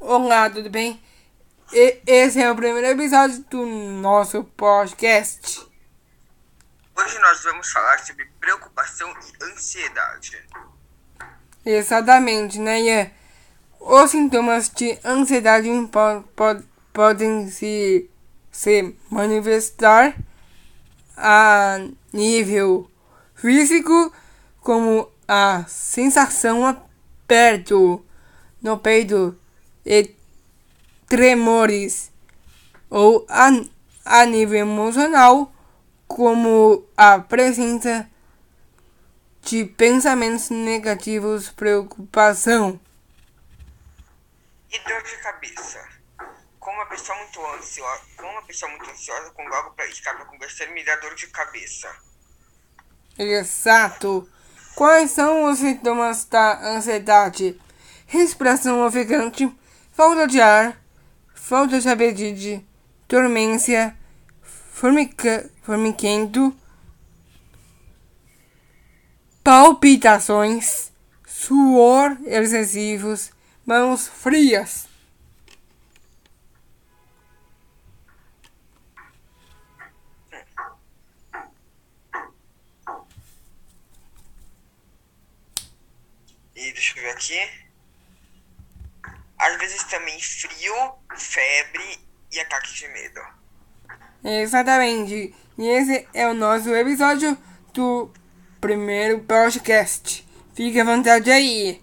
Olá, tudo bem? E esse é o primeiro episódio do nosso podcast. Hoje nós vamos falar sobre preocupação e ansiedade. Exatamente, né, Ian? Os sintomas de ansiedade po po podem se, se manifestar a nível físico, como a sensação aperto no peito e tremores, ou a, a nível emocional, como a presença de pensamentos negativos, preocupação. E dor de cabeça. Com uma pessoa muito ansiosa, com uma pessoa muito ansiosa, com algo para escapar conversando, me dá dor de cabeça. Exato. Quais são os sintomas da ansiedade? Respiração ofegante, falta de ar, falta de apetite, dormência, formica, formiquento, palpitações, suor excessivos, mãos frias. E deixa eu ver aqui. Às vezes também frio, febre e ataque de medo. Exatamente. E esse é o nosso episódio do primeiro podcast. Fique à vontade aí.